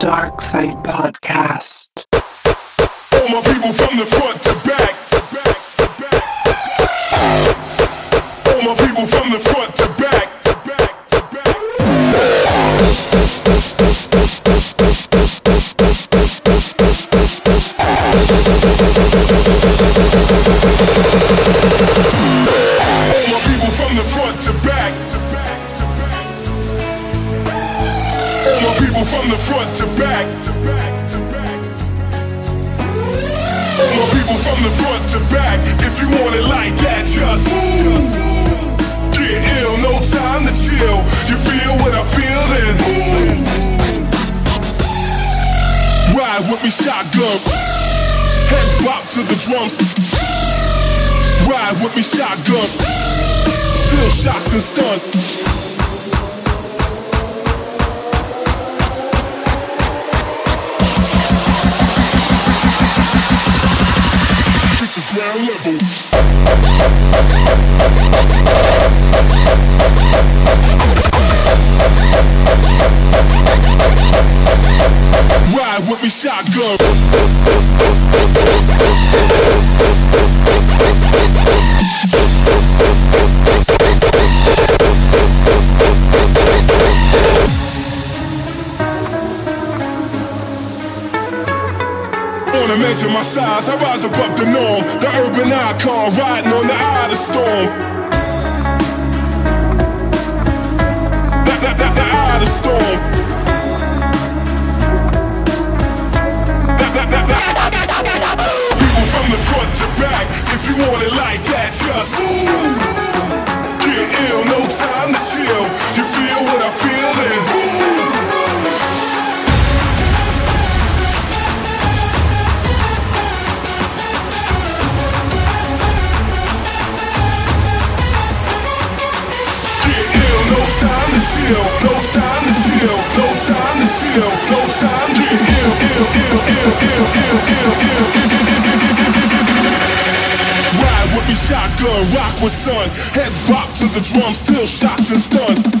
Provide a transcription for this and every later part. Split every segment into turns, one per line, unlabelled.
Dark Side Podcast.
All my people from the front to back. Measure my size, I rise above the norm. The urban icon, riding on the eye of the storm. The, the, the, the eye of the storm. People from the front to back, if you want it like that, just get ill, no time to chill. You feel what I feel then. Chill, no time to chill, no time to chill, no time to get ill, ill, ill, ill, ill, ill, ill, ill, Ride with me, shotgun, rock with sun, heads bop to the drum, still shocked and stunned.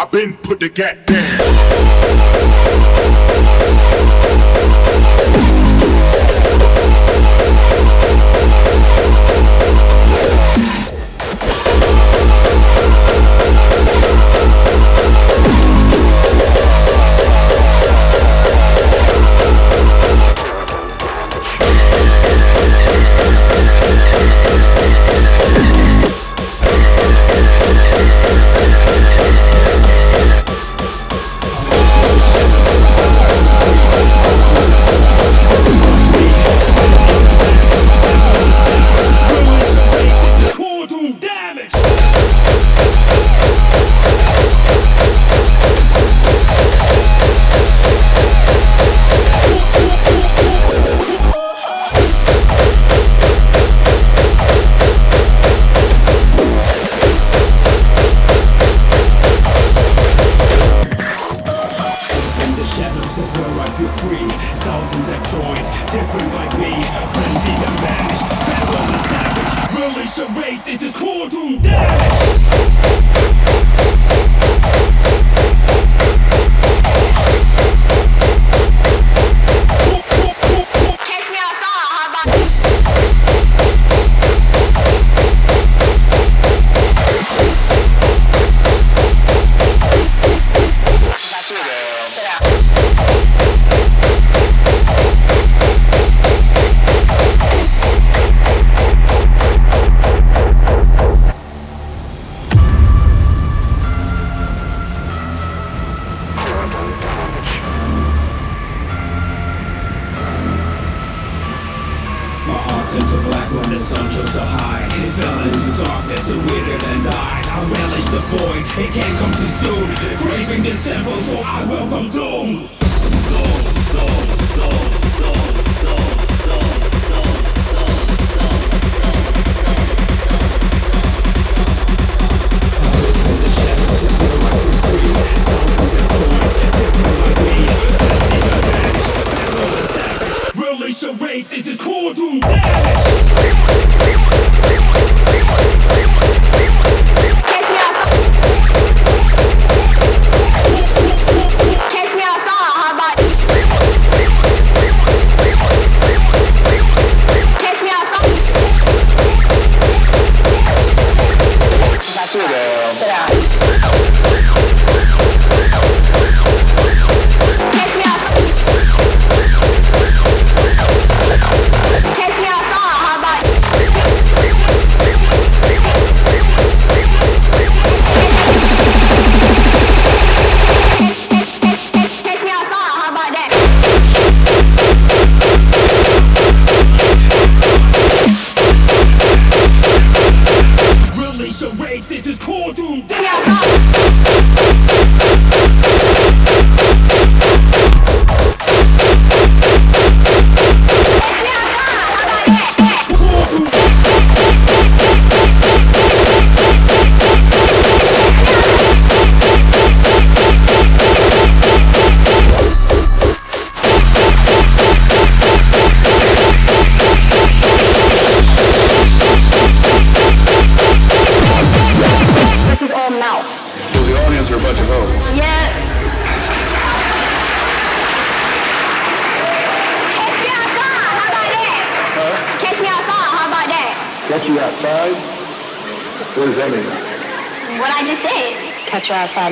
I
been put the get down.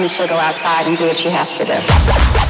and
she'll go outside and do what she has to do.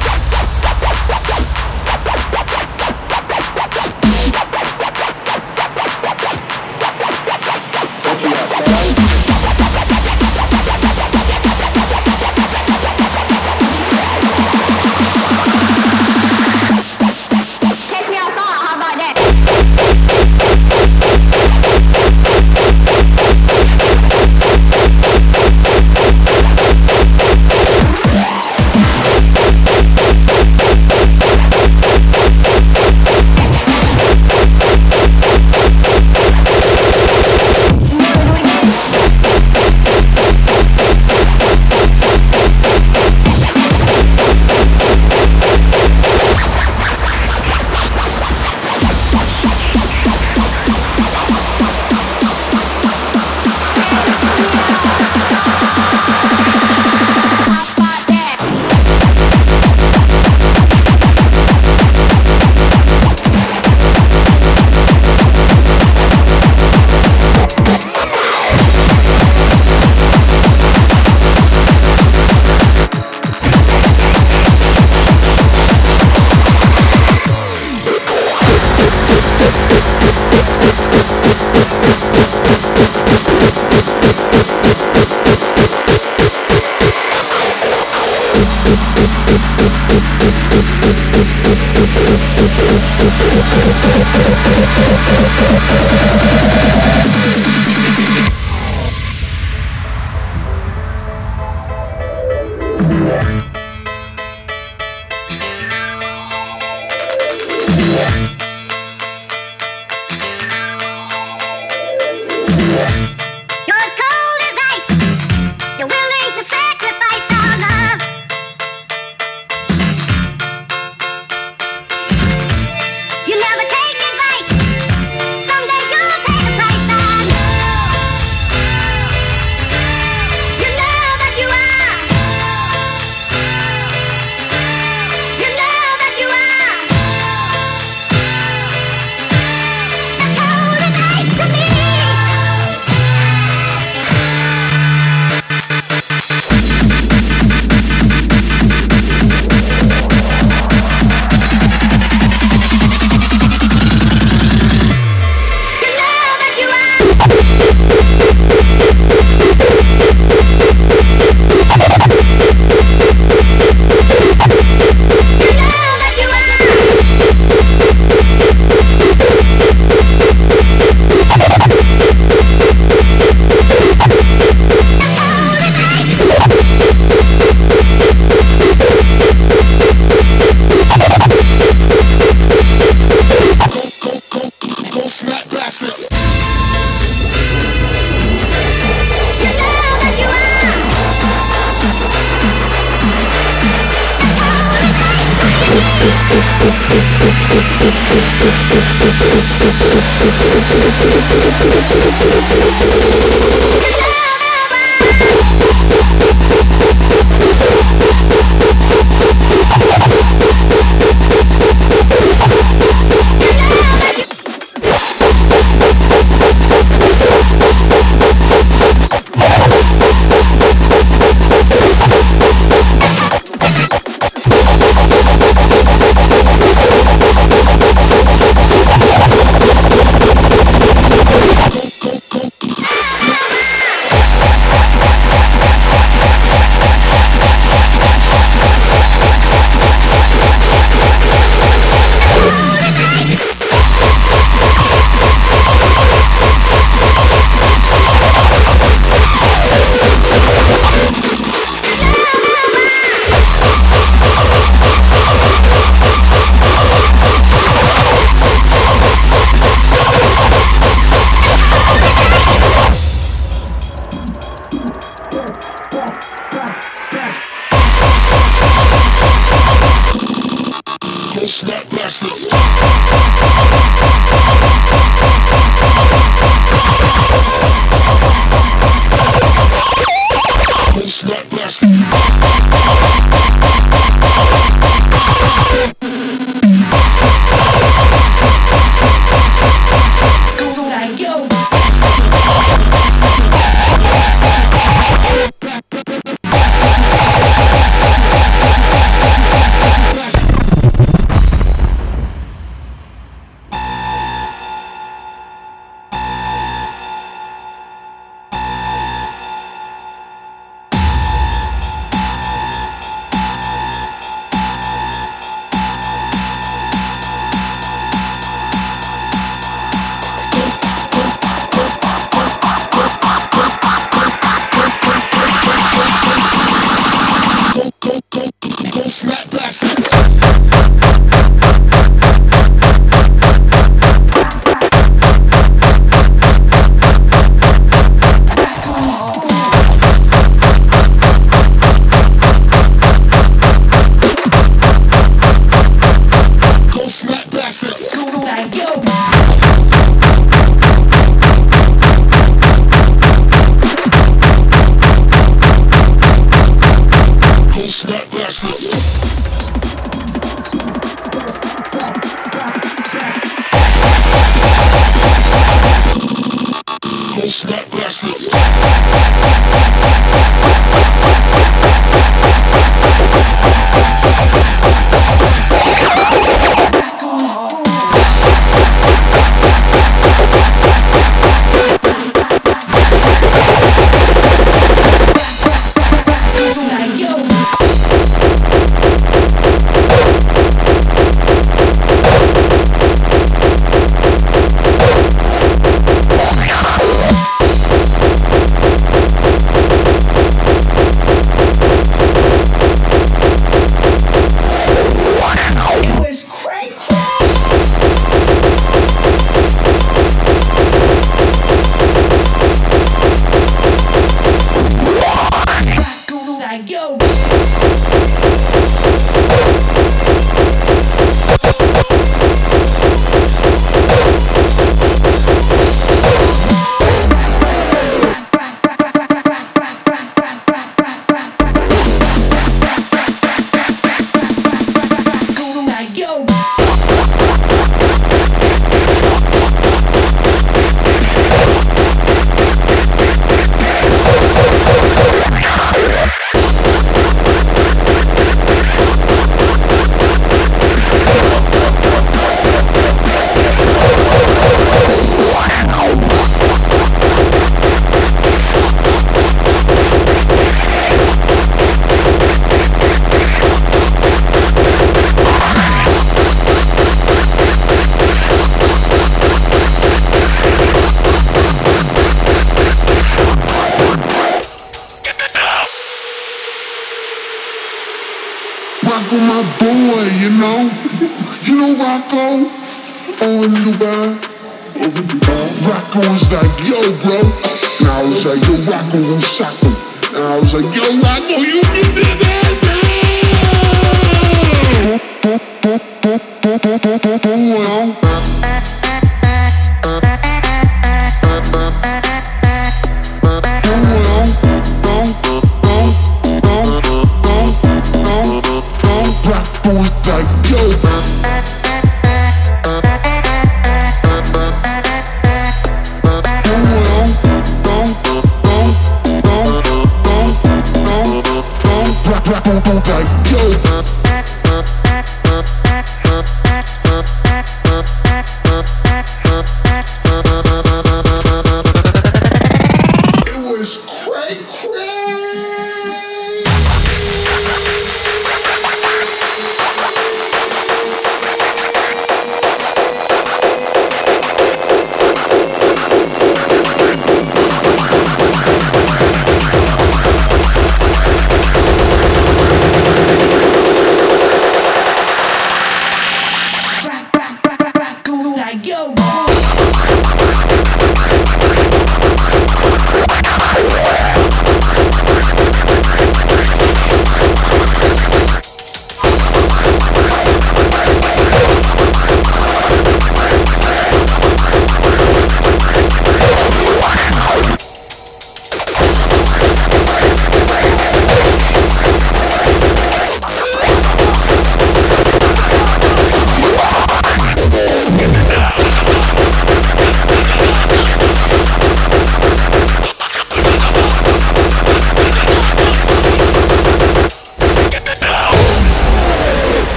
Shot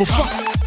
give a fuck.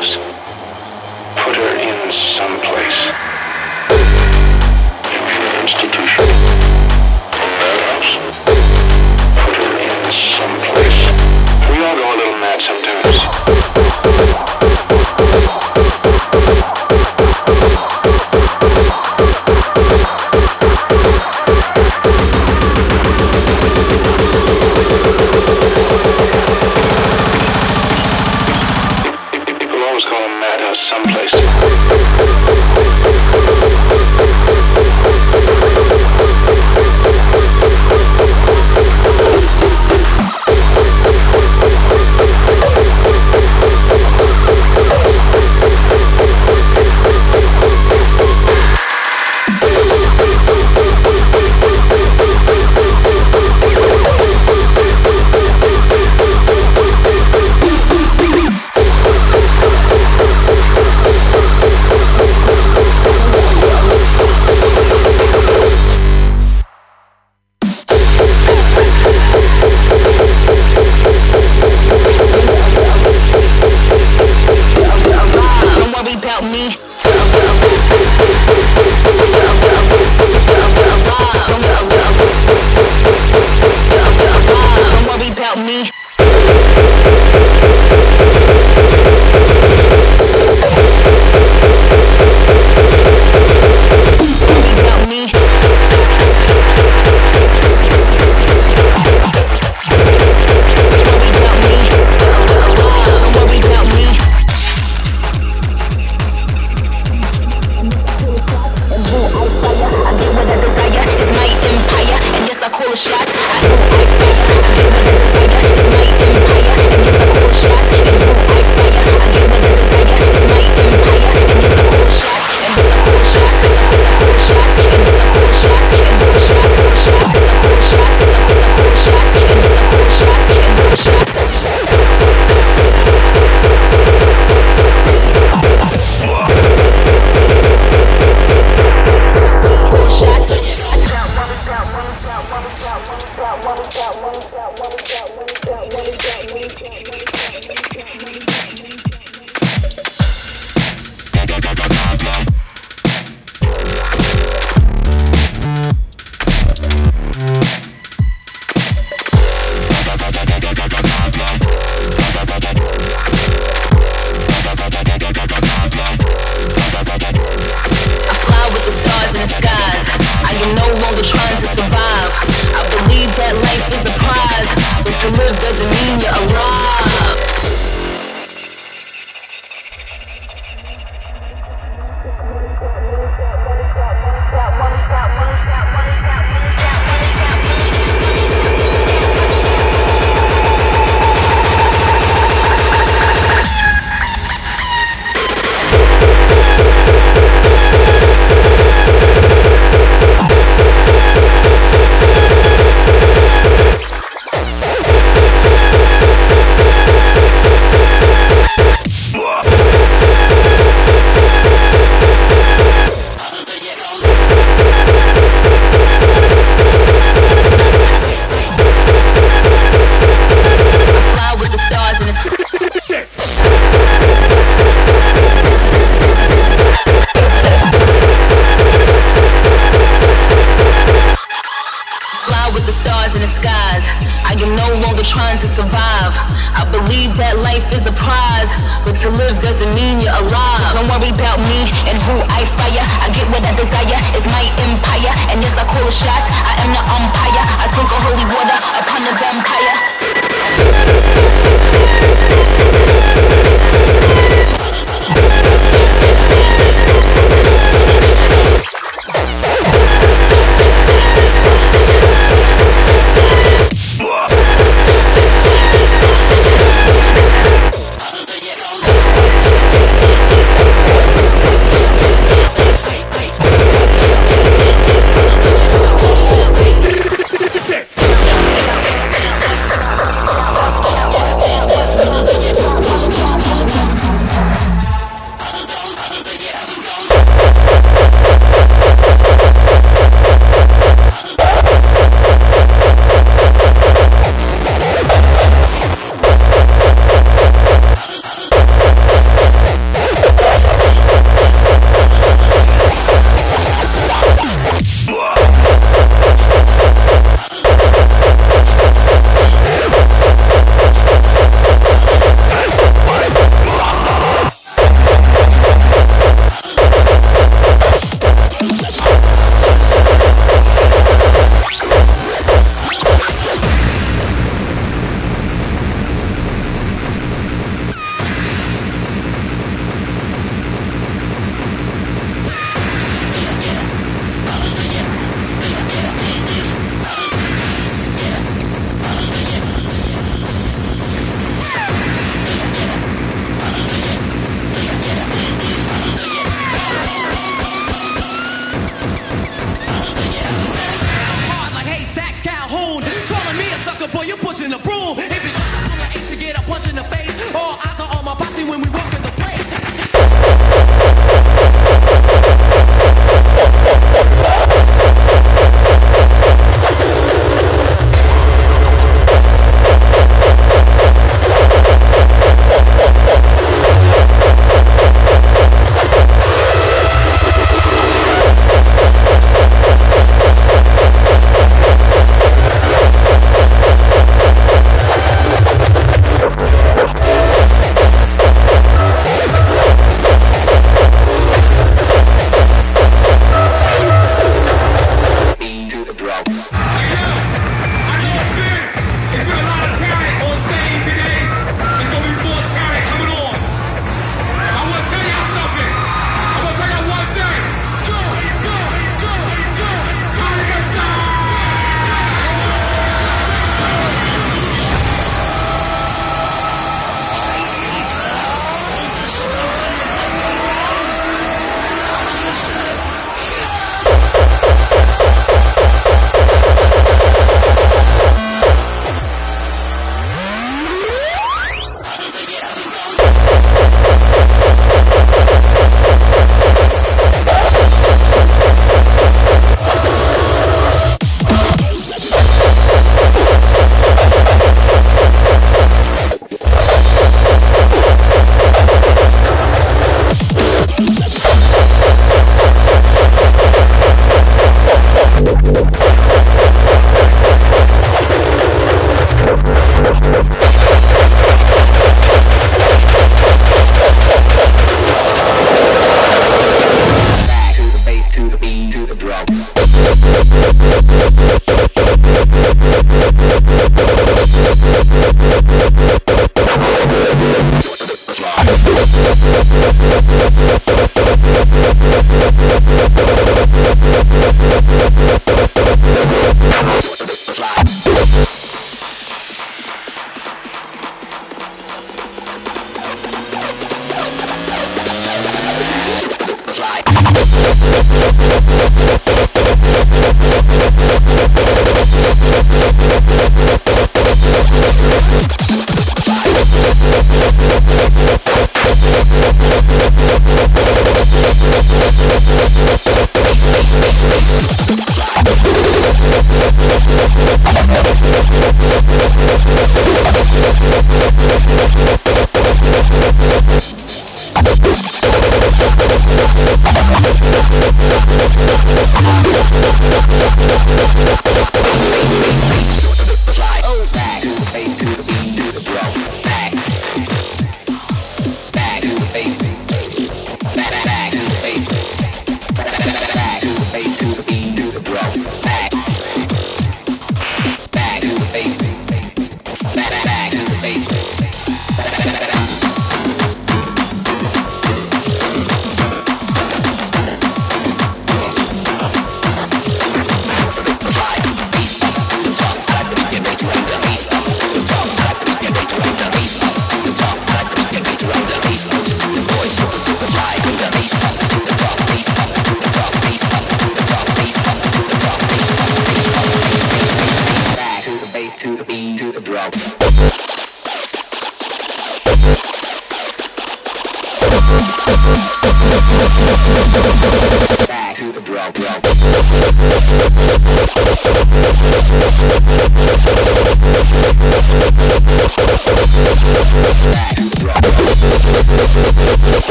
Madhouse?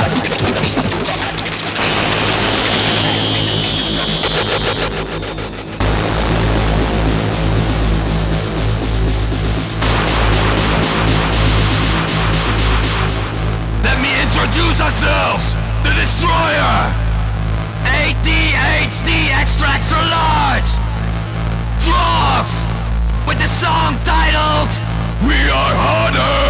Let ourselves! The Destroyer! ADHD extracts are large! Drokz! With the song titled We Are Harder!